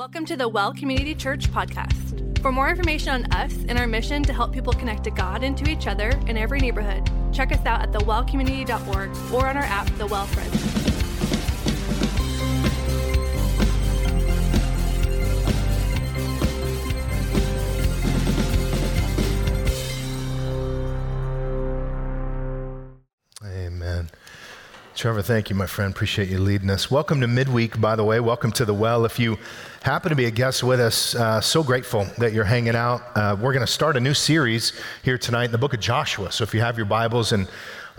Welcome to the Well Community Church podcast. For more information on us and our mission to help people connect to God and to each other in every neighborhood, check us out at thewellcommunity.org or on our app, The Well Friends. Trevor, thank you, my friend. Appreciate you leading us. Welcome to midweek, by the way. Welcome to the well. If you happen to be a guest with us, uh, so grateful that you're hanging out. Uh, we're going to start a new series here tonight in the book of Joshua. So if you have your Bibles and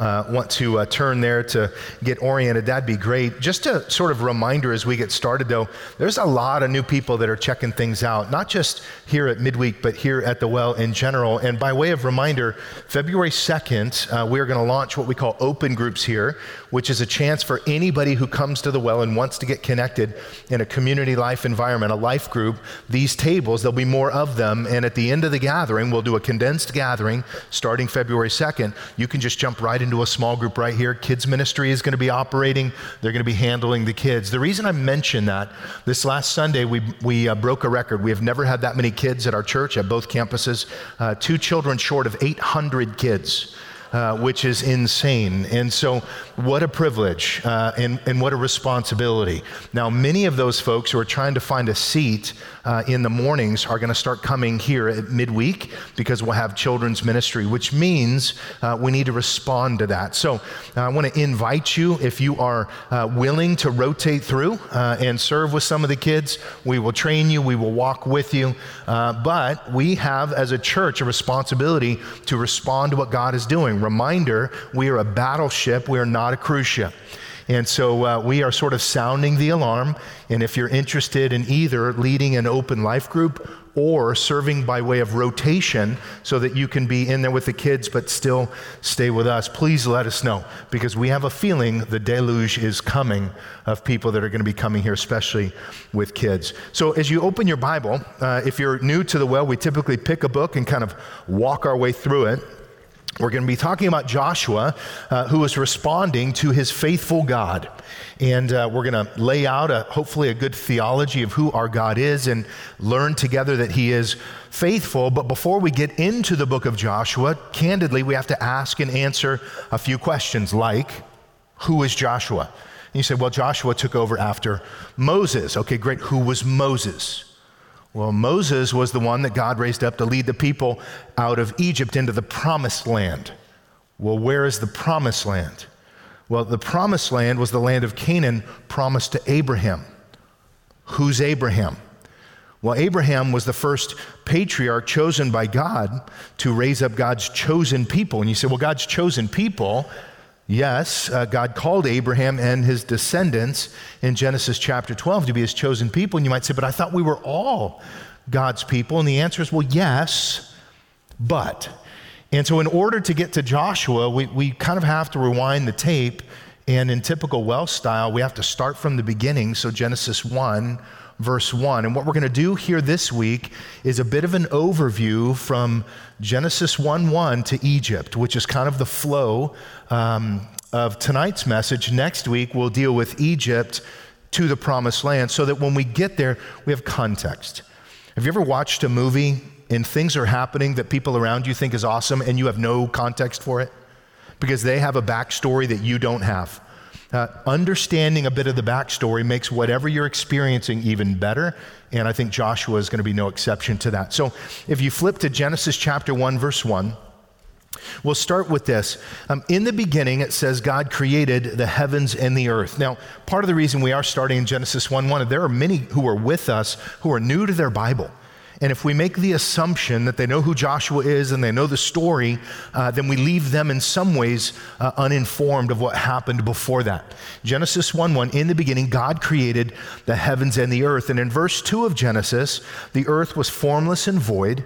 uh, want to uh, turn there to get oriented, that'd be great. Just a sort of reminder as we get started, though, there's a lot of new people that are checking things out, not just here at midweek, but here at the well in general. And by way of reminder, February 2nd, uh, we are going to launch what we call open groups here, which is a chance for anybody who comes to the well and wants to get connected in a community life environment, a life group. These tables, there'll be more of them. And at the end of the gathering, we'll do a condensed gathering starting February 2nd. You can just jump right into a small group right here. Kids ministry is going to be operating. They're going to be handling the kids. The reason I mention that, this last Sunday, we, we uh, broke a record. We have never had that many kids at our church at both campuses. Uh, two children short of 800 kids. Uh, which is insane. And so, what a privilege uh, and, and what a responsibility. Now, many of those folks who are trying to find a seat uh, in the mornings are going to start coming here at midweek because we'll have children's ministry, which means uh, we need to respond to that. So, uh, I want to invite you, if you are willing to rotate through and serve with some of the kids, we will train you, we will walk with you. but we have, as a church, a responsibility to respond to what God is doing Reminder we are a battleship, we are not a cruise ship. And so uh, we are sort of sounding the alarm. And if you're interested in either leading an open life group or serving by way of rotation so that you can be in there with the kids but still stay with us, please let us know because we have a feeling the deluge is coming of people that are going to be coming here, especially with kids. So as you open your Bible, uh, if you're new to the well, we typically pick a book and kind of walk our way through it. We're going to be talking about Joshua, uh, who was responding to his faithful God. And uh, we're going to lay out, a, hopefully, a good theology of who our God is and learn together that he is faithful. But before we get into the book of Joshua, candidly, we have to ask and answer a few questions like Who is Joshua? And you say, Well, Joshua took over after Moses. Okay, great. Who was Moses? Well, Moses was the one that God raised up to lead the people out of Egypt into the promised land. Well, where is the promised land? Well, the promised land was the land of Canaan promised to Abraham. Who's Abraham? Well, Abraham was the first patriarch chosen by God to raise up God's chosen people. And you say, well, God's chosen people, Yes, uh, God called Abraham and his descendants in Genesis chapter 12 to be his chosen people. And you might say, but I thought we were all God's people. And the answer is, well, yes, but. And so, in order to get to Joshua, we, we kind of have to rewind the tape. And in typical Welsh style, we have to start from the beginning. So, Genesis 1 verse 1. And what we're going to do here this week is a bit of an overview from Genesis 1 1 to Egypt, which is kind of the flow um, of tonight's message. Next week, we'll deal with Egypt to the promised land so that when we get there, we have context. Have you ever watched a movie and things are happening that people around you think is awesome and you have no context for it? Because they have a backstory that you don't have. Uh, understanding a bit of the backstory makes whatever you're experiencing even better. And I think Joshua is going to be no exception to that. So if you flip to Genesis chapter 1, verse 1, We'll start with this. Um, in the beginning, it says God created the heavens and the earth. Now, part of the reason we are starting in Genesis 1 1, there are many who are with us who are new to their Bible. And if we make the assumption that they know who Joshua is and they know the story, uh, then we leave them in some ways uh, uninformed of what happened before that. Genesis 1 1, in the beginning, God created the heavens and the earth. And in verse 2 of Genesis, the earth was formless and void.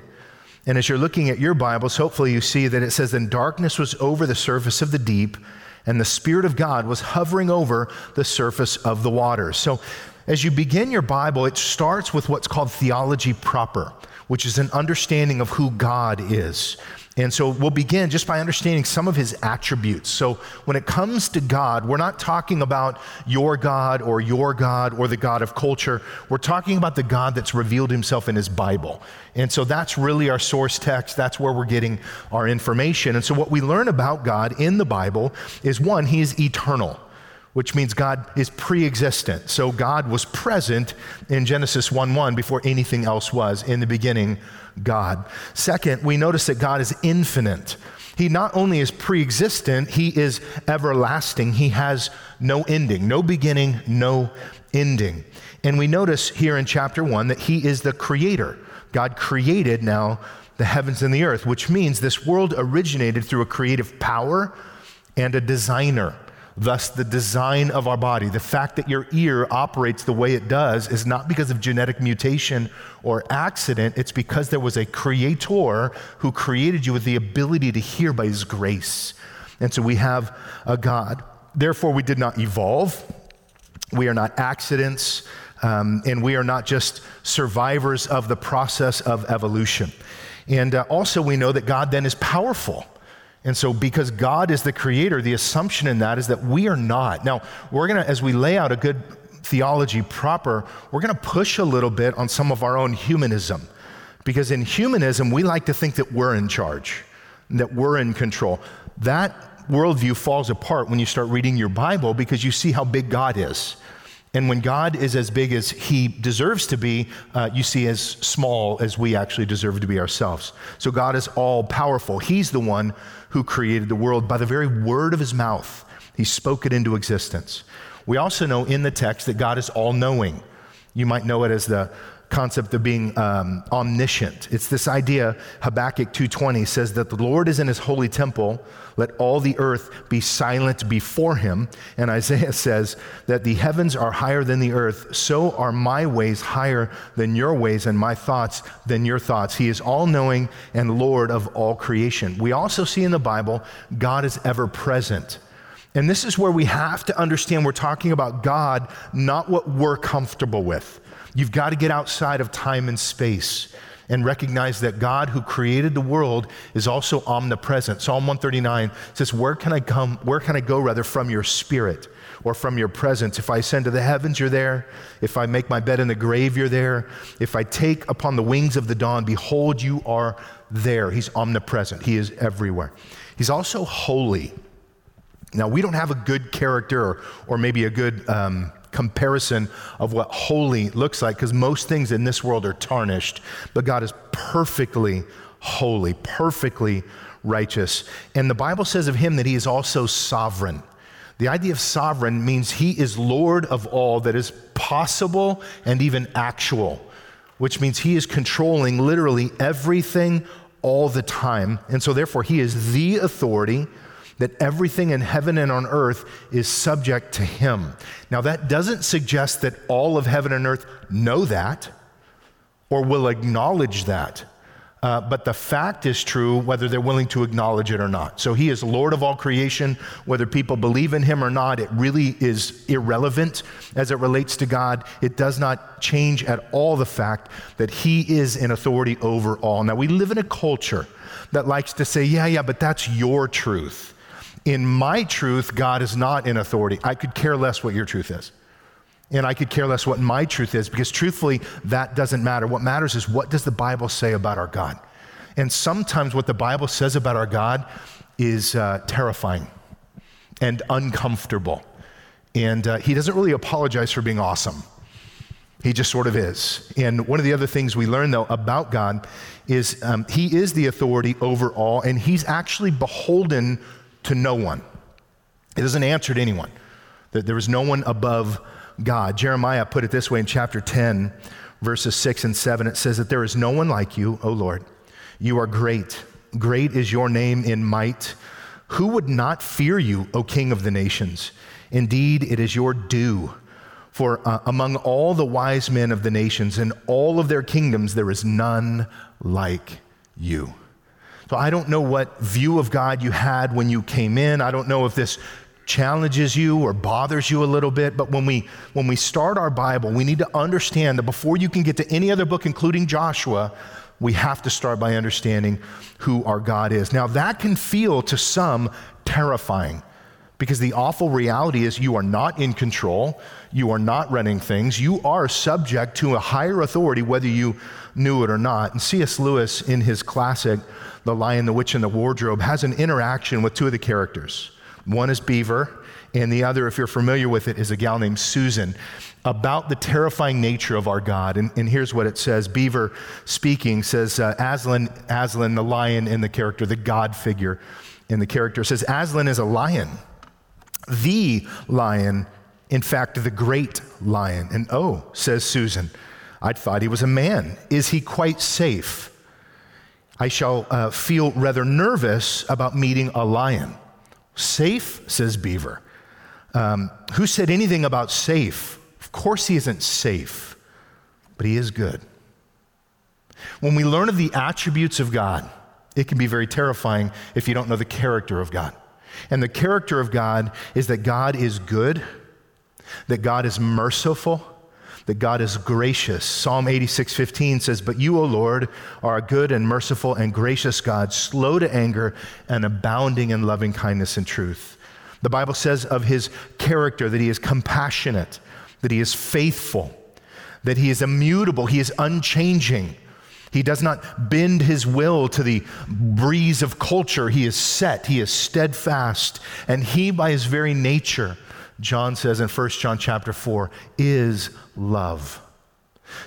And as you're looking at your Bibles, hopefully you see that it says, Then darkness was over the surface of the deep, and the Spirit of God was hovering over the surface of the waters. So As you begin your Bible, it starts with what's called theology proper, which is an understanding of who God is. And so we'll begin just by understanding some of his attributes. So when it comes to God, we're not talking about your God or your God or the God of culture. We're talking about the God that's revealed himself in his Bible. And so that's really our source text. That's where we're getting our information. And so what we learn about God in the Bible is one, he is eternal which means God is pre existent. So God was present in Genesis 1 1 before anything else was. In the beginning, God. Second, we notice that God is infinite. He not only is pre existent, he is everlasting. He has no ending, no beginning, no ending. And we notice here in chapter 1 that he is the creator. God created now the heavens and the earth, which means this world originated through a creative power and a designer. Thus, the design of our body, the fact that your ear operates the way it does, is not because of genetic mutation or accident. It's because there was a creator who created you with the ability to hear by his grace. And so we have a God. Therefore, we did not evolve, we are not accidents, um, and we are not just survivors of the process of evolution. And uh, also, we know that God then is powerful. And so, because God is the creator, the assumption in that is that we are not. Now, we're going to, as we lay out a good theology proper, we're going to push a little bit on some of our own humanism. Because in humanism, we like to think that we're in charge, that we're in control. That worldview falls apart when you start reading your Bible because you see how big God is. And when God is as big as he deserves to be, uh, you see as small as we actually deserve to be ourselves. So God is all powerful. He's the one who created the world by the very word of his mouth. He spoke it into existence. We also know in the text that God is all knowing. You might know it as the concept of being um, omniscient. It's this idea, Habakkuk 2.20 says that the Lord is in his holy temple, let all the earth be silent before him. And Isaiah says that the heavens are higher than the earth, so are my ways higher than your ways, and my thoughts than your thoughts. He is all knowing and Lord of all creation. We also see in the Bible, God is ever present. And this is where we have to understand we're talking about God, not what we're comfortable with. You've got to get outside of time and space and recognize that God who created the world is also omnipresent. Psalm 139 says, Where can I come? Where can I go rather from your spirit or from your presence? If I ascend to the heavens, you're there. If I make my bed in the grave, you're there. If I take upon the wings of the dawn, behold, you are there. He's omnipresent, He is everywhere. He's also holy. Now, we don't have a good character or, maybe a good um, comparison of what holy looks like because most things in this world are tarnished, but God is perfectly holy, perfectly righteous. And the Bible says of him that he is also sovereign. The idea of sovereign means he is Lord of all that is possible and even actual, which means he is controlling literally everything all the time. And so, therefore, he is the authority that everything in heaven and on earth is subject to him. Now, that doesn't suggest that all of heaven and earth know that or will acknowledge that. Uh, but the fact is true whether they're willing to acknowledge it or not. So he is Lord of all creation. Whether people believe in him or not, it really is irrelevant as it relates to God. It does not change at all the fact that he is in authority over all. Now, we live in a culture that likes to say, yeah, yeah, but that's your truth. In my truth, God is not in authority. I could care less what your truth is. And I could care less what my truth is because truthfully, that doesn't matter. What matters is what does the Bible say about our God? And sometimes what the Bible says about our God is uh, terrifying and uncomfortable. And uh, he doesn't really apologize for being awesome. He just sort of is. And one of the other things we learn, though, about God is um, he is the authority over all, and he's actually beholden to no one. It doesn't answer to anyone. There is no one above God. Jeremiah put it this way in chapter 10, verses 6 and 7. It says that there is no one like you, O Lord. You are great. Great is your name in might. Who would not fear you, O King of the nations? Indeed, it is your due. For uh, among all the wise men of the nations and all of their kingdoms, there is none like you. So I don't know what view of God you had when you came in. I don't know if this challenges you or bothers you a little bit. But when we, when we start our Bible, we need to understand that before you can get to any other book, including Joshua, we have to start by understanding who our God is. Now, that can feel to some terrifying because the awful reality is you are not in control, you are not running things, you are subject to a higher authority, whether you knew it or not. And C.S. Lewis, in his classic, The Lion, the Witch, and the Wardrobe, has an interaction with two of the characters. One is Beaver, and the other, if you're familiar with it, is a gal named Susan, about the terrifying nature of our God. And, and here's what it says Beaver speaking says, uh, Aslan, Aslan, the lion in the character, the God figure in the character, says, Aslan is a lion, the lion, in fact, the great lion. And oh, says Susan, I thought he was a man. Is he quite safe? I shall uh, feel rather nervous about meeting a lion. Safe, says Beaver. Um, who said anything about safe? Of course, he isn't safe, but he is good. When we learn of the attributes of God, it can be very terrifying if you don't know the character of God. And the character of God is that God is good, that God is merciful, that God is gracious. Psalm 86:15 says, "But you, O Lord, are a good and merciful and gracious God, slow to anger and abounding in loving kindness and truth." The Bible says of his character that he is compassionate, that he is faithful, that he is immutable, he is unchanging. He does not bend his will to the breeze of culture. He is set, he is steadfast, and he, by his very nature, John says in 1 John chapter 4, is love.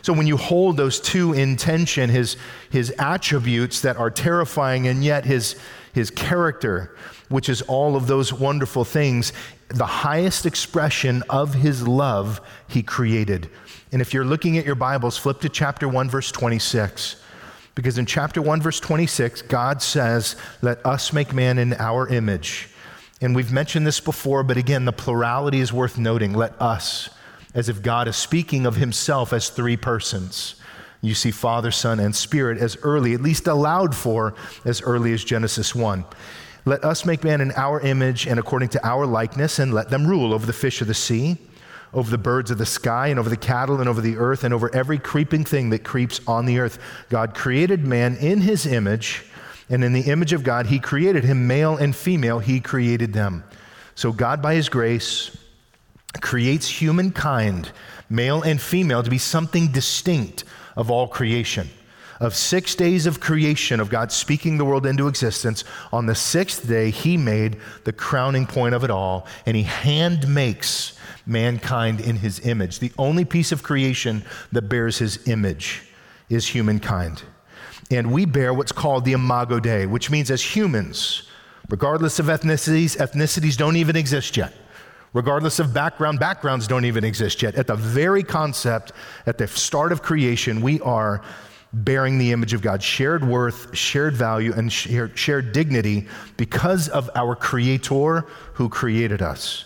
So when you hold those two in tension, his, his attributes that are terrifying and yet his, his character, which is all of those wonderful things, the highest expression of his love he created. And if you're looking at your Bibles, flip to chapter 1, verse 26. Because in chapter 1, verse 26, God says, Let us make man in our image. And we've mentioned this before, but again, the plurality is worth noting. Let us, as if God is speaking of himself as three persons. You see Father, Son, and Spirit as early, at least allowed for, as early as Genesis 1. Let us make man in our image and according to our likeness, and let them rule over the fish of the sea, over the birds of the sky, and over the cattle, and over the earth, and over every creeping thing that creeps on the earth. God created man in his image, and in the image of God, he created him, male and female, he created them. So God, by his grace, creates humankind, male and female, to be something distinct of all creation of six days of creation, of God speaking the world into existence, on the sixth day, He made the crowning point of it all, and He hand makes mankind in His image. The only piece of creation that bears His image is humankind. And we bear what's called the Imago Dei, which means as humans, regardless of ethnicities, ethnicities don't even exist yet. Regardless of background, backgrounds don't even exist yet. At the very concept, at the start of creation, we are bearing the image of God, shared worth, shared value, and shared, dignity because of our Creator who created us.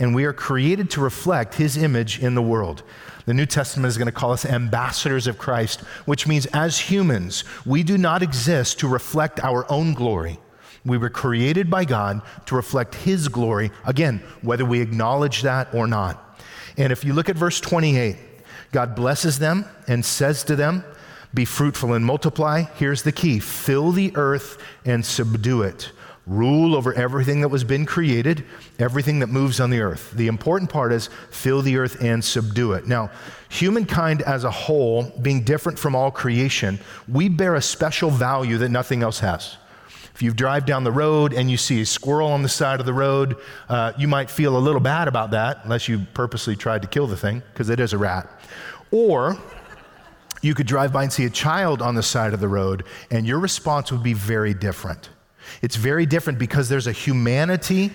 And we are created to reflect His image in the world. The New Testament is going to call us ambassadors of Christ, which means as humans, we do not exist to reflect our own glory. We were created by God to reflect His glory, again, whether we acknowledge that or not. And if you look at verse 28, God blesses them and says to them, be fruitful and multiply. Here's the key fill the earth and subdue it. Rule over everything that was been created, everything that moves on the earth. The important part is fill the earth and subdue it. Now, humankind as a whole, being different from all creation, we bear a special value that nothing else has. If you drive down the road and you see a squirrel on the side of the road, uh, you might feel a little bad about that, unless you purposely tried to kill the thing, because it is a rat. Or you could drive by and see a child on the side of the road, and your response would be very different. It's very different because there's a humanity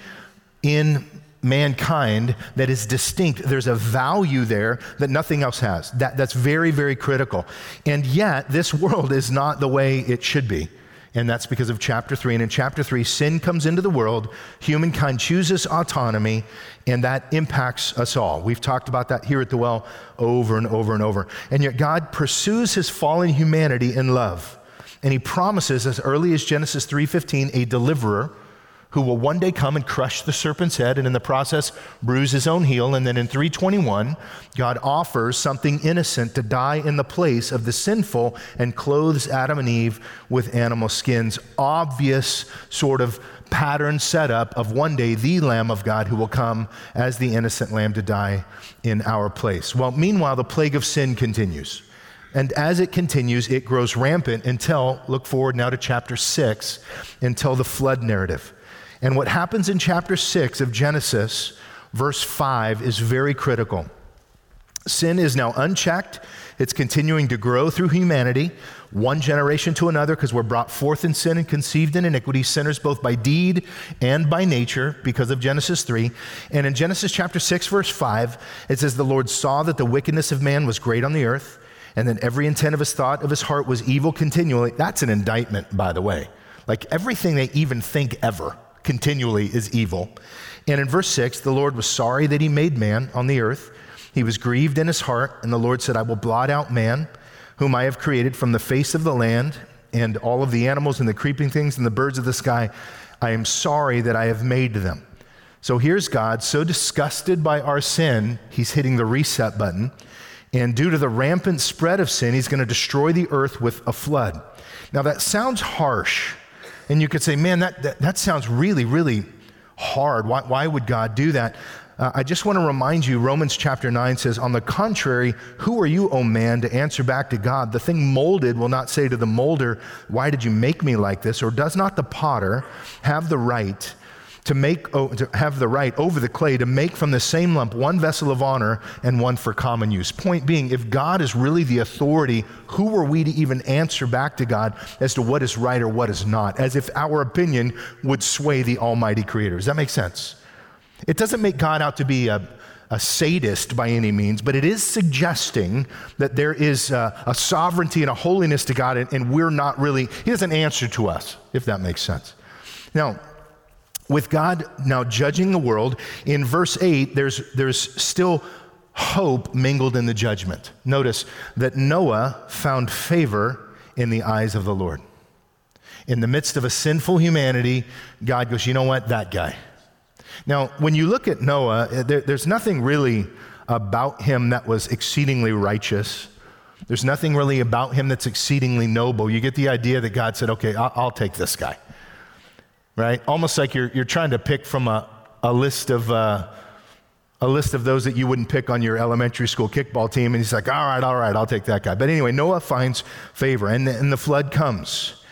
in mankind that is distinct. There's a value there that nothing else has. That, that's very, very critical. And yet, this world is not the way it should be. And that's because of chapter three. And in chapter three, sin comes into the world, humankind chooses autonomy, and that impacts us all. We've talked about that here at the well over and over and over. And yet, God pursues his fallen humanity in love. And he promises, as early as Genesis 3:15, a deliverer who will one day come and crush the serpent's head and in the process bruise his own heel. And then in 321, God offers something innocent to die in the place of the sinful and clothes Adam and Eve with animal skins. Obvious sort of pattern setup of one day the Lamb of God who will come as the innocent lamb to die in our place. Well, meanwhile, the plague of sin continues. And as it continues, it grows rampant until, look forward now to chapter 6, until the flood narrative. And what happens in chapter 6 of Genesis, verse 5, is very critical. Sin is now unchecked. It's continuing to grow through humanity, one generation to another, because we're brought forth in sin and conceived in iniquity, sinners both by deed and by nature, because of Genesis 3. And in Genesis chapter 6, verse 5, it says, The Lord saw that the wickedness of man was great on the earth, and that every intent of his thought of his heart was evil continually. That's an indictment, by the way. Like everything they even think ever continually is evil. And in verse 6, the Lord was sorry that he made man on the earth. He was grieved in his heart, and the Lord said, I will blot out man, whom I have created from the face of the land, and all of the animals and the creeping things and the birds of the sky. I am sorry that I have made them. So here's God, so disgusted by our sin, he's hitting the reset button. And due to the rampant spread of sin, he's going to destroy the earth with a flood. Now, that sounds harsh. And you could say, man, that, that, that sounds really, really hard. Why, why would God do that? Uh, I just want to remind you, Romans chapter 9 says, On the contrary, who are you, O man, to answer back to God? The thing molded will not say to the molder, Why did you make me like this? Or does not the potter have the right to make to have the right over the clay to make from the same lump one vessel of honor and one for common use. Point being, if God is really the authority, who are we to even answer back to God as to what is right or what is not? As if our opinion would sway the Almighty Creator. Does that make sense? It doesn't make God out to be a a sadist by any means, but it is suggesting that there is a, a sovereignty and a holiness to God, and, and, we're not really, He doesn't answer to us, if that makes sense. Now, with God now judging the world, in verse 8, there's, there's still hope mingled in the judgment. Notice that Noah found favor in the eyes of the Lord. In the midst of a sinful humanity, God goes, You know what? That guy. Now, when you look at Noah, eh, there, there's nothing really about him that was exceedingly righteous. There's nothing really about him that's exceedingly noble. You get the idea that God said, Okay, I'll, I'll take this guy right? Almost like you're, you're trying to pick from a, a list of. Uh, a list of those that you wouldn't pick on your elementary school kickball team. And he's like, all right, all right, I'll take that guy. But anyway, Noah finds favor, and the, and the flood comes.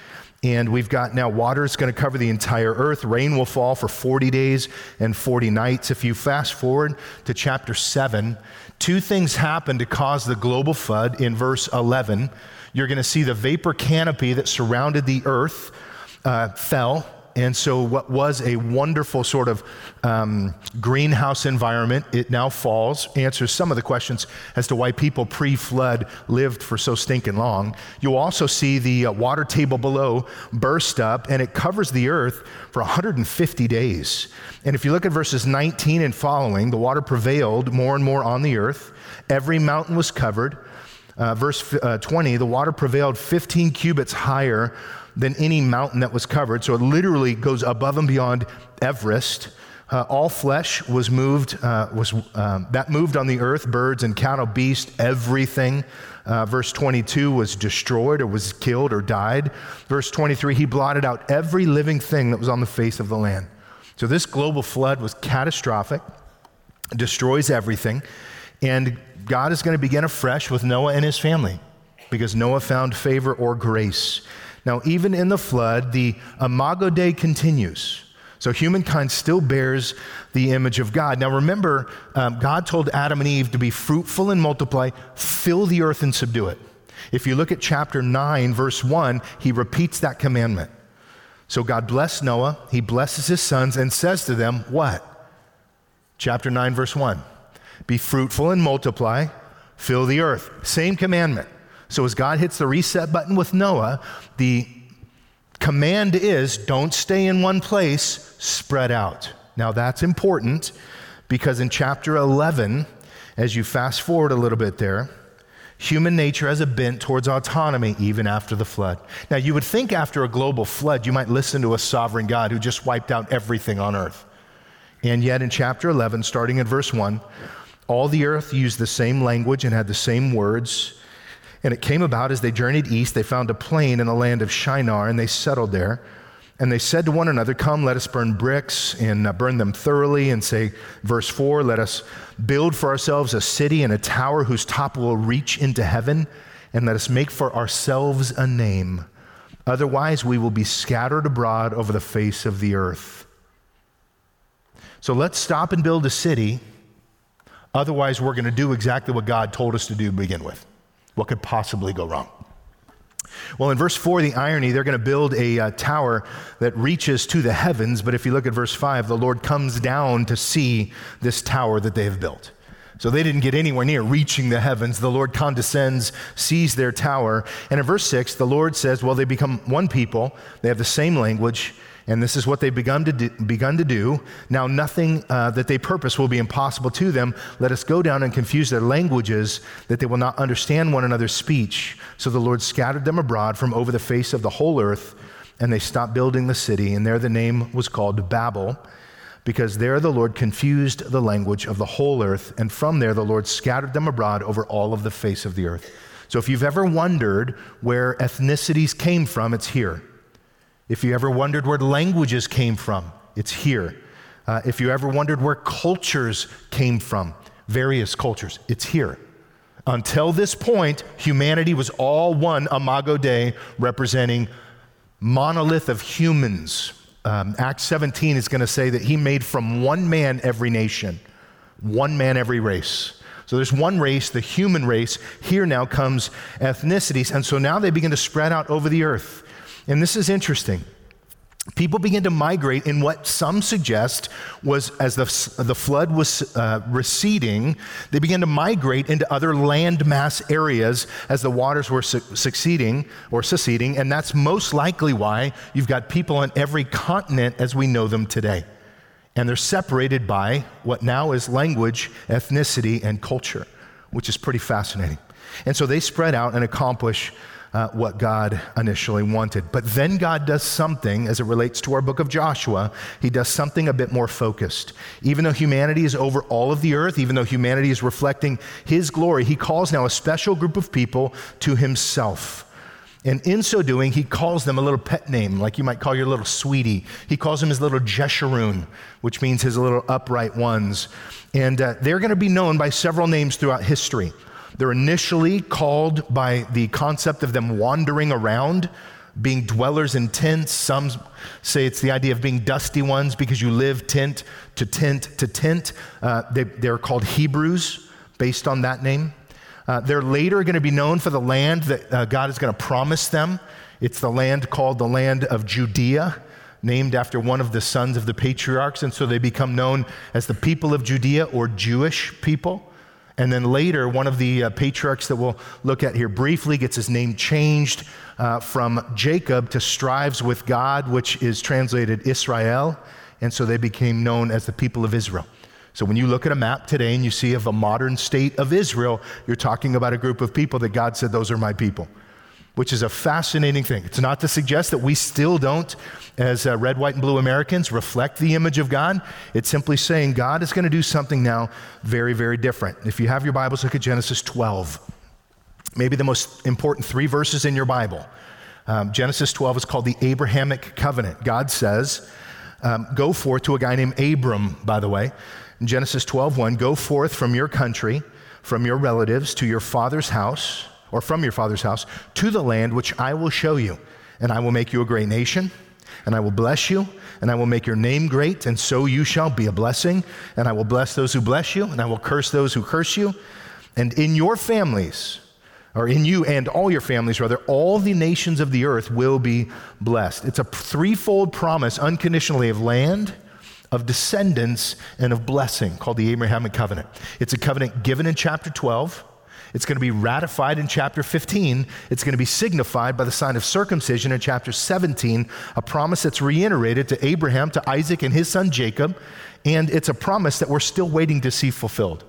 And we've got now water is going to cover the entire earth. Rain will fall for 40 days and 40 nights. If you fast forward to chapter 7, two things happen to cause the global flood in verse 11. You're going to see the vapor canopy that surrounded the earth uh, fell and so, what was a wonderful sort of um, greenhouse environment, it now falls, answers some of the questions as to why people pre flood lived for so stinking long. You'll also see the uh, water table below burst up, and it covers the earth for 150 days. And if you look at verses 19 and following, the water prevailed more and more on the earth, every mountain was covered. Uh, verse uh, 20, the water prevailed 15 cubits higher than any mountain that was covered. So it literally goes above and beyond Everest. Uh, all flesh was moved, uh, was, um, that moved on the earth, birds and cattle, beast, everything. Uh, verse 22 was destroyed or was killed or died. Verse 23, he blotted out every living thing that was on the face of the land. So this global flood was catastrophic, destroys everything, and God is going to begin afresh with Noah and his family because Noah found favor or grace. Now, even in the flood, the Imago Dei continues. So humankind still bears the image of God. Now, remember, um, God told Adam and Eve to be fruitful and multiply, fill the earth and subdue it. If you look at chapter 9, verse 1, he repeats that commandment. So God blessed Noah, he blesses his sons, and says to them, What? Chapter 9, verse 1 Be fruitful and multiply, fill the earth. Same commandment. So as God hits the reset button with Noah, the command is don't stay in one place, spread out. Now that's important because in chapter 11, as you fast forward a little bit there, Human nature has a bent towards autonomy even after the flood. Now, you would think after a global flood, you might listen to a sovereign God who just wiped out everything on earth. And yet, in chapter 11, starting at verse 1, all the earth used the same language and had the same words. And it came about as they journeyed east, they found a plain in the land of Shinar, and they settled there. And they said to one another, Come, let us burn bricks and uh, burn them thoroughly. And say, verse 4, let us build for ourselves a city and a tower whose top will reach into heaven, and let us make for ourselves a name. Otherwise, we will be scattered abroad over the face of the earth. So let's stop and build a city. Otherwise, we're going to do exactly what God told us to do to begin with. What could possibly go wrong? Well, in verse 4, the irony, they're going to build a uh, tower that reaches to the heavens. But if you look at verse 5, the Lord comes down to see this tower that they have built. So they didn't get anywhere near reaching the heavens. The Lord condescends, sees their tower. And in verse 6, the Lord says, Well, they become one people, they have the same language, and this is what they've begun to do. Begun to do. Now, nothing uh, that they purpose will be impossible to them. Let us go down and confuse their languages, that they will not understand one another's speech. So the Lord scattered them abroad from over the face of the whole earth, and they stopped building the city. And there the name was called Babel, because there the Lord confused the language of the whole earth, and from there the Lord scattered them abroad over all of the face of the earth. So if you've ever wondered where ethnicities came from, it's here. If you ever wondered where languages came from, it's here. Uh, if you ever wondered where cultures came from, various cultures, it's here. Until this point, humanity was all one Imago Dei representing monolith of humans. Um, Acts 17 is going to say that he made from one man every nation, one man every race. So there's one race, the human race. Here now comes ethnicities. And so now they begin to spread out over the earth. And this is interesting. People began to migrate in what some suggest was as the, the flood was uh, receding, they began to migrate into other landmass areas as the waters were su- succeeding or seceding. And that's most likely why you've got people on every continent as we know them today. And they're separated by what now is language, ethnicity, and culture, which is pretty fascinating. And so they spread out and accomplish uh, what God initially wanted. But then God does something as it relates to our book of Joshua. He does something a bit more focused. Even though humanity is over all of the earth, even though humanity is reflecting His glory, He calls now a special group of people to Himself. And in so doing, he calls them a little pet name, like you might call your little sweetie. He calls them his little Jeshurun, which means his little upright ones. And uh, they're going to be known by several names throughout history. They're initially called by the concept of them wandering around, being dwellers in tents. Some say it's the idea of being dusty ones because you live tent to tent to tent. Uh, they, are called Hebrews based on that name. Uh, they're later going to be known for the land that uh, God is going to promise them. It's the land called the land of Judea, named after one of the sons of the patriarchs. And so they become known as the people of Judea or Jewish people. And then later, one of the uh, patriarchs that we'll look at here briefly gets his name changed uh, from Jacob to strives with God, which is translated Israel. And so they became known as the people of Israel. So when you look at a map today and you see of a modern state of Israel, you're talking about a group of people that God said, Those are my people which is a fascinating thing. It's not to suggest that we still don't, as uh, red, white, and blue Americans, reflect the image of God. It's simply saying God is going to do something now very, very different. If you have your Bibles, look at Genesis 12. Maybe the most important three verses in your Bible. Um, Genesis 12 is called the Abrahamic covenant. God says, um, Go forth to a guy named Abram, by the way. In Genesis 12, 1, go forth from your country, from your relatives, to your father's house or from your father's house to the land which I will show you. And I will make you a great nation, and I will bless you, and I will make your name great, and so you shall be a blessing. And I will bless those who bless you, and I will curse those who curse you. And in your families, or in you and all your families, rather, all the nations of the earth will be blessed. It's a threefold promise unconditionally of land, of descendants, and of blessing called the Abrahamic covenant. It's a covenant given in chapter 12 it's going to be ratified in chapter 15. It's going to be signified by the sign of circumcision in chapter 17, a promise that's reiterated to Abraham, to Isaac, and his son Jacob. And it's a promise that we're still waiting to see fulfilled.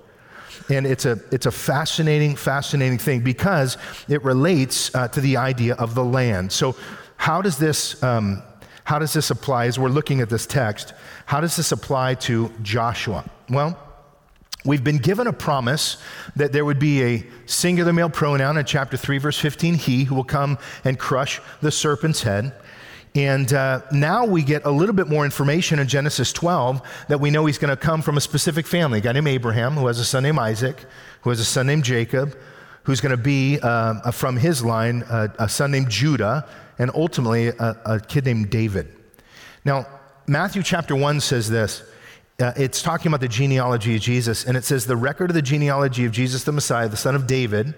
And it's a, it's a fascinating, fascinating thing because it relates uh, to the idea of the land. So, how does this, um, how does this apply as we're looking at this text? How does this apply to Joshua? Well, We've been given a promise that there would be a singular male pronoun in chapter 3, verse 15, he who will come and crush the serpent's head. And uh, now we get a little bit more information in Genesis 12 that we know he's going to come from a specific family a guy named Abraham, who has a son named Isaac, who has a son named Jacob, who's going to be uh, from his line a son named Judah, and ultimately a, a kid named David. Now, Matthew chapter 1 says this uh, it's talking about the genealogy of Jesus, and it says the record of the genealogy of Jesus the Messiah, the son of David,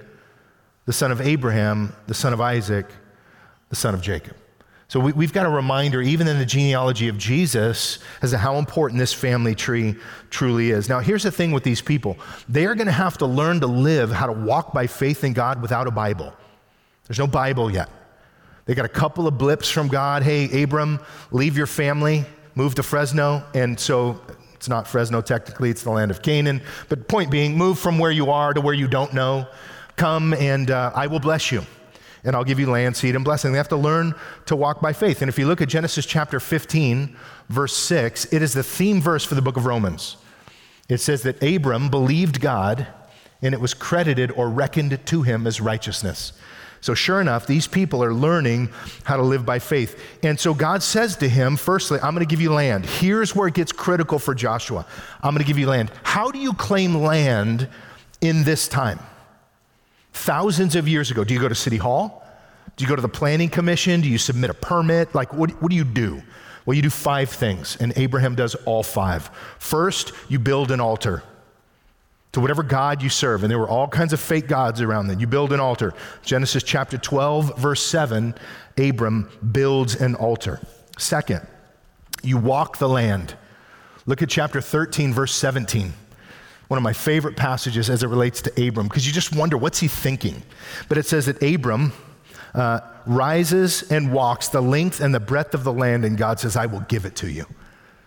the son of Abraham, the son of Isaac, the son of Jacob. So we, have got a reminder, even in the genealogy of Jesus, as to how important this family tree truly is. Now, here's the thing with these people they are going to have to learn to live how to walk by faith in God without a Bible. There's no Bible yet. They got a couple of blips from God. Hey, Abram, leave your family, move to Fresno. And so it's not Fresno technically, it's the land of Canaan. But point being, move from where you are to where you don't know. Come and uh, I will bless you. And I'll give you land, seed, and blessing. They have to learn to walk by faith. And if you look at Genesis chapter 15, verse 6, it is the theme verse for the book of Romans. It says that Abram believed God, and it was credited or reckoned to him as righteousness. So, sure enough, these people are learning how to live by faith. And so, God says to him, firstly, I'm going to give you land. Here's where it gets critical for Joshua I'm going to give you land. How do you claim land in this time? Thousands of years ago, do you go to City Hall? Do you go to the Planning Commission? Do you submit a permit? Like, what, what do you do? Well, you do five things, and Abraham does all five. First, you build an altar to whatever God you serve. And there were all kinds of fake gods around then. You build an altar. Genesis chapter 12, verse 7, Abram builds an altar. Second, you walk the land. Look at chapter 13, verse 17. One of my favorite passages as it relates to Abram, because you just wonder what's he thinking. But it says that Abram uh, rises and walks the length and the breadth of the land, and God says, I will give it to you.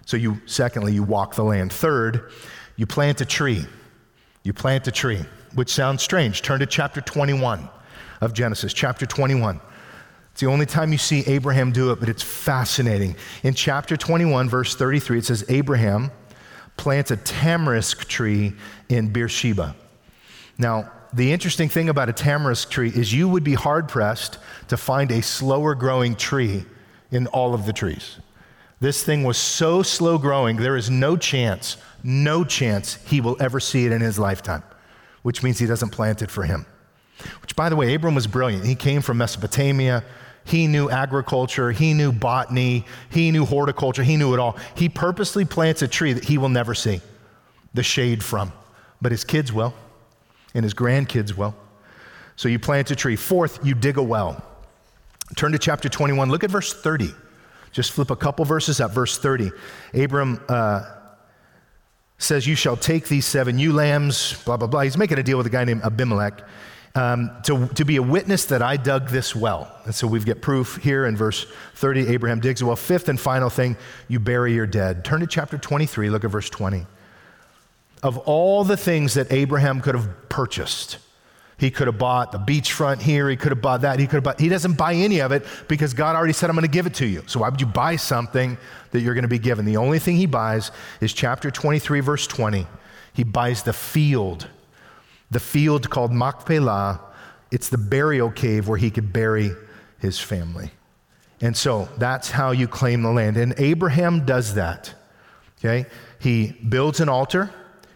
So you, secondly, you walk the land. Third, you plant a tree. You plant a tree, which sounds strange. Turn to chapter 21 of Genesis, chapter 21. It's the only time you see Abraham do it, but it's fascinating. In chapter 21, verse 33, it says, Abraham plants a tamarisk tree in Beersheba. Now, the interesting thing about a tamarisk tree is you would be hard pressed to find a slower growing tree in all of the trees. This thing was so slow growing, there is no chance no chance he will ever see it in his lifetime, which means he doesn't plant it for him. Which, by the way, Abram was brilliant. He came from Mesopotamia. He knew agriculture. He knew botany. He knew horticulture. He knew it all. He purposely plants a tree that he will never see the shade from, but his kids will, and his grandkids will. So you plant a tree. Fourth, you dig a well. Turn to chapter 21. Look at verse 30. Just flip a couple verses up. Verse 30. Abram uh, says, You shall take these seven ewe lambs, blah, blah, blah. He's making a deal with a guy named Abimelech um, to, to be a witness that I dug this well. And so we've got proof here in verse 30. Abraham digs a well. Fifth and final thing, you bury your dead. Turn to chapter 23, look at verse 20. Of all the things that Abraham could have purchased, he could have bought the beachfront here. He could have bought that. He could have bought. He doesn't buy any of it because God already said, "I'm going to give it to you." So why would you buy something that you're going to be given? The only thing he buys is chapter 23, verse 20. He buys the field, the field called Machpelah. It's the burial cave where he could bury his family. And so that's how you claim the land. And Abraham does that. Okay, he builds an altar.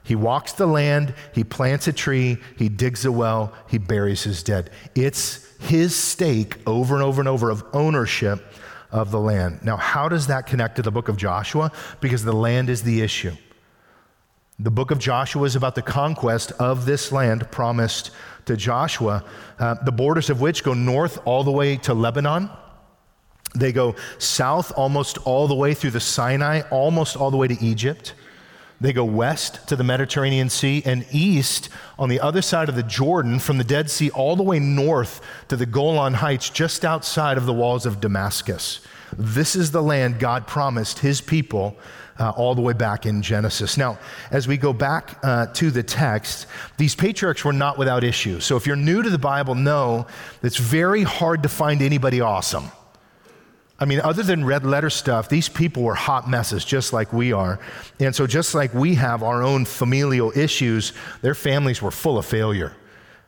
He walks the land, he plants a tree, he digs a well, he buries his dead. It's his stake over and over and over of ownership of the land. Now, how does that connect to the book of Joshua? Because the land is the issue. The book of Joshua is about the conquest of this land promised to Joshua, uh, the borders of which go north all the way to Lebanon. They go south almost all the way through the Sinai, almost all the way to Egypt. They go west to the Mediterranean Sea and east on the other side of the Jordan from the Dead Sea all the way north to the Golan Heights just outside of the walls of Damascus. This is the land God promised his people uh, all the way back in Genesis. Now, as we go back uh, to the text, these patriarchs were not without issues. So if you're new to the Bible, know it's very hard to find anybody awesome. I mean, other than red letter stuff, these people were hot messes, just like we are. And so, just like we have our own familial issues, their families were full of failure.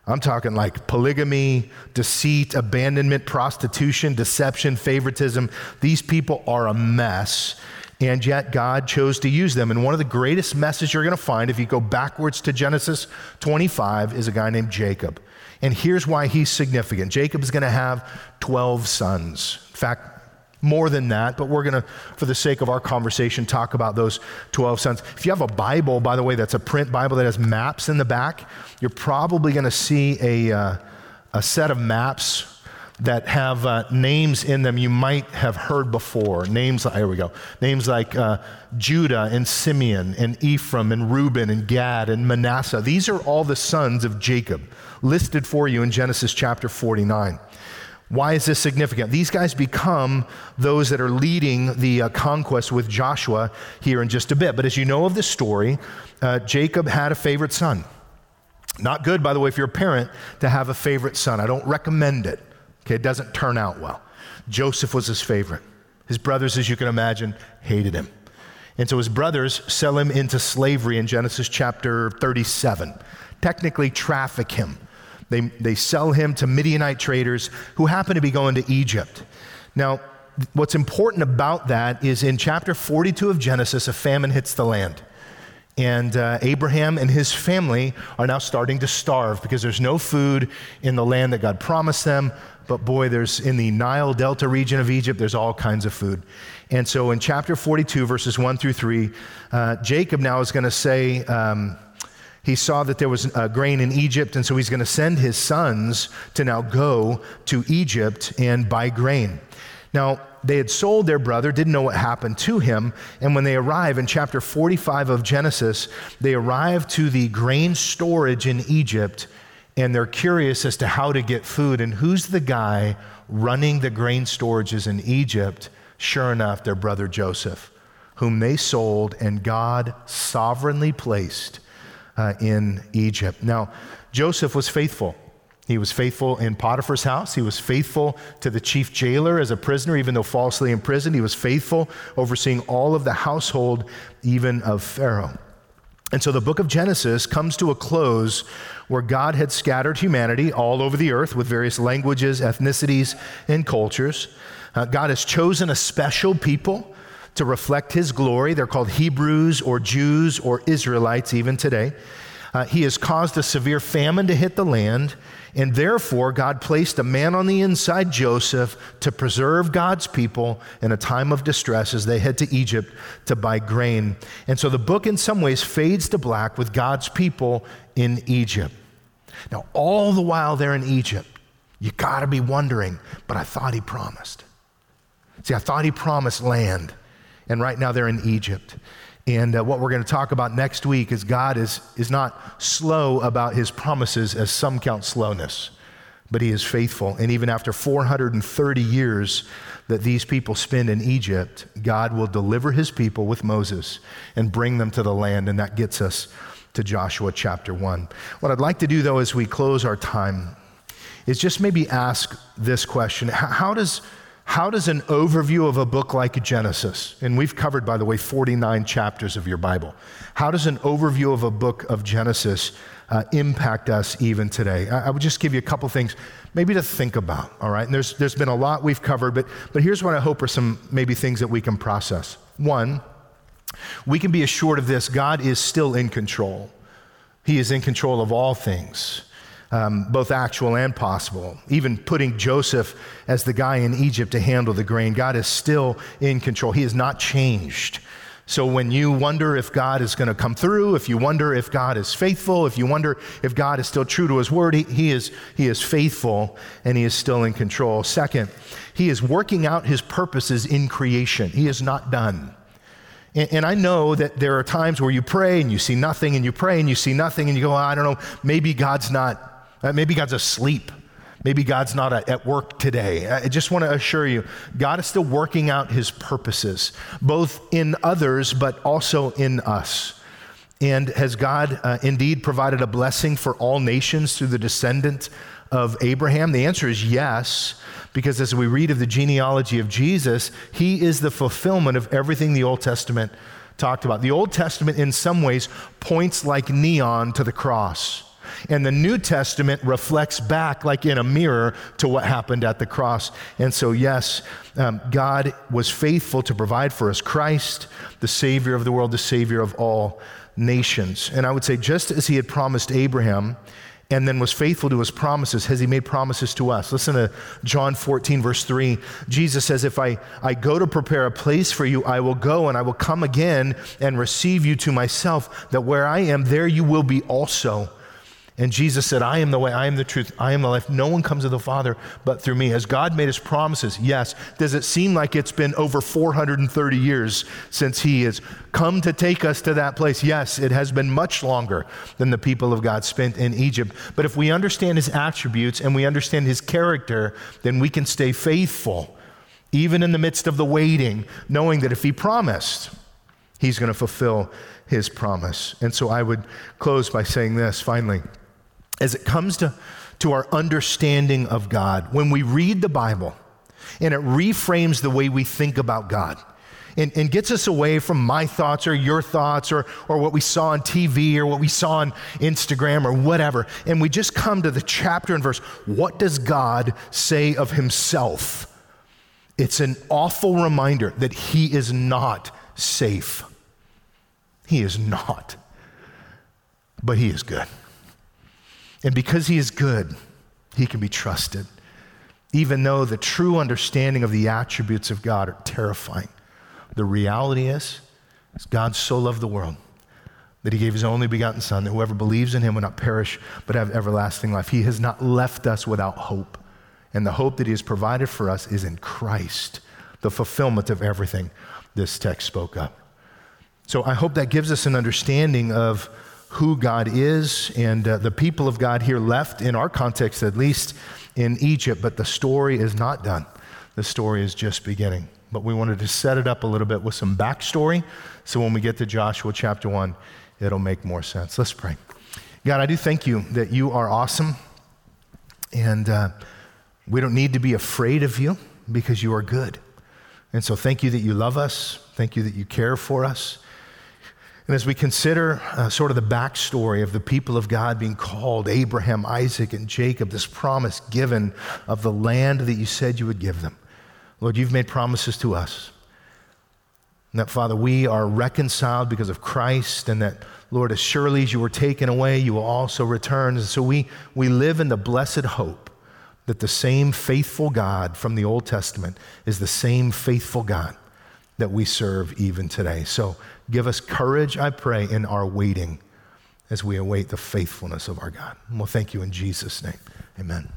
I'm talking like polygamy, deceit, abandonment, prostitution, deception, favoritism. These people are a mess. And yet, God chose to use them. And one of the greatest messes you're going to find, if you go backwards to Genesis 25, is a guy named Jacob. And here's why he's significant Jacob is going to have 12 sons. In fact, more than that, but we're going to, for the sake of our conversation, talk about those 12 sons. If you have a Bible, by the way, that's a print Bible that has maps in the back, you're probably going to see a, uh, a set of maps that have uh, names in them you might have heard before. Names, here we go. Names like uh, Judah and Simeon and Ephraim and Reuben and Gad and Manasseh. These are all the sons of Jacob listed for you in Genesis chapter 49. Why is this significant? These guys become those that are leading the uh, conquest with Joshua here in just a bit. But as you know of the story, uh, Jacob had a favorite son. Not good, by the way, if you're a parent to have a favorite son. I don't recommend it. Okay, it doesn't turn out well. Joseph was his favorite. His brothers, as you can imagine, hated him. And so his brothers sell him into slavery in Genesis chapter 37, technically traffic him they, they sell him to Midianite traders who happen to be going to Egypt. Now, what's important about that is in chapter 42 of Genesis, a famine hits the land. And uh, Abraham and his family are now starting to starve because there's no food in the land that God promised them. But boy, there's in the Nile Delta region of Egypt, there's all kinds of food. And so in chapter 42, verses 1 through 3, uh, Jacob now is going to say, um, he saw that there was grain in Egypt, and so he's going to send his sons to now go to Egypt and buy grain. Now, they had sold their brother, didn't know what happened to him, and when they arrive in chapter 45 of Genesis, they arrive to the grain storage in Egypt, and they're curious as to how to get food. And who's the guy running the grain storages in Egypt? Sure enough, their brother Joseph, whom they sold, and God sovereignly placed uh, in Egypt. Now, Joseph was faithful. He was faithful in Potiphar's house. He was faithful to the chief jailer as a prisoner, even though falsely imprisoned. He was faithful, overseeing all of the household, even of Pharaoh. And so the book of Genesis comes to a close where God had scattered humanity all over the earth with various languages, ethnicities, and cultures. Uh, God has chosen a special people to reflect his glory. They're called Hebrews or Jews or Israelites even today. Uh, he has caused a severe famine to hit the land, and therefore God placed a man on the inside, Joseph, to preserve God's people in a time of distress as they head to Egypt to buy grain. And so the book, in some ways, fades to black with God's people in Egypt. Now, all the while they're in Egypt, you got to be wondering, but I thought he promised. See, I thought he promised land and right now they're in Egypt. And uh, what we're going to talk about next week is God is, is not slow about his promises as some count slowness, but he is faithful. And even after 430 years that these people spend in Egypt, God will deliver his people with Moses and bring them to the land. And that gets us to Joshua chapter 1. What I'd like to do, though, as we close our time, is just maybe ask this question How does how does an overview of a book like Genesis, and we've covered, by the way, 49 chapters of your Bible, how does an overview of a book of Genesis uh, impact us even today? I, I, would just give you a couple things maybe to think about, all right? And there's, there's been a lot we've covered, but, but here's what I hope are some maybe things that we can process. One, we can be assured of this God is still in control, He is in control of all things um, both actual and possible. Even putting Joseph as the guy in Egypt to handle the grain, God is still in control. He has not changed. So when you wonder if God is going to come through, if you wonder if God is faithful, if you wonder if God is still true to his word, he, he, is, he is faithful and he is still in control. Second, he is working out his purposes in creation. He is not done. And, and, I know that there are times where you pray and you see nothing, and you pray and you see nothing, and you go, I don't know, maybe God's not, uh, maybe God's asleep. Maybe God's not at work today. I just want to assure you, God is still working out his purposes, both in others, but also in us. And has God uh, indeed provided a blessing for all nations through the descendant of Abraham? The answer is yes, because as we read of the genealogy of Jesus, he is the fulfillment of everything the Old Testament talked about. The Old Testament, in some ways, points like neon to the cross. And the New Testament reflects back, like in a mirror, to what happened at the cross. And so, yes, um, God was faithful to provide for us Christ, the Savior of the world, the Savior of all nations. And I would say, just as He had promised Abraham, and then was faithful to his promises has he made promises to us listen to john 14 verse 3 jesus says if I, I go to prepare a place for you i will go and i will come again and receive you to myself that where i am there you will be also and Jesus said, I am the way, I am the truth, I am the life. No one comes to the Father but through me. Has God made his promises? Yes. Does it seem like it's been over 430 years since he has come to take us to that place? Yes, it has been much longer than the people of God spent in Egypt. But if we understand his attributes and we understand his character, then we can stay faithful, even in the midst of the waiting, knowing that if he promised, he's going to fulfill his promise. And so I would close by saying this finally as it comes to, to our understanding of God, when we read the Bible and it reframes the way we think about God, and, and, gets us away from my thoughts or your thoughts or, or what we saw on TV or what we saw on Instagram or whatever. And we just come to the chapter and verse. What does God say of himself? It's an awful reminder that he is not safe. He is not. But he is good. And because he is good, he can be trusted, even though the true understanding of the attributes of God are terrifying. The reality is, is God so loved the world that he gave his only begotten Son, that whoever believes in him will not perish but have everlasting life. He has not left us without hope. And the hope that he has provided for us is in Christ, the fulfillment of everything this text spoke of. So I hope that gives us an understanding of who God is, and uh, the people of God here left, in our context at least, in Egypt, but the story is not done. The story is just beginning. But we wanted to set it up a little bit with some backstory, so when we get to Joshua chapter 1, it'll make more sense. Let's pray. God, I do thank you that you are awesome, and uh, we don't need to be afraid of you because you are good. And so thank you that you love us. Thank you that you care for us. And as we consider uh, sort of the backstory of the people of God being called Abraham, Isaac, and Jacob, this promise given of the land that you said you would give them, Lord, you've made promises to us. And that, Father, we are reconciled because of Christ, and that, Lord, as surely as you were taken away, you will also return. And so we, we live in the blessed hope that the same faithful God from the Old Testament is the same faithful God that we serve even today. So give us courage, I pray, in our waiting as we await the faithfulness of our God. And we'll thank you in Jesus' name. Amen.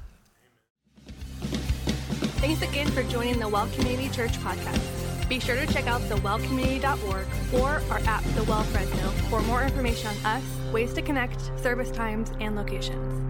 Thanks again for joining the Well Community Church podcast. Be sure to check out thewellcommunity.org or our app, The Well Fresno, for more information on us, ways to connect, service times, and locations.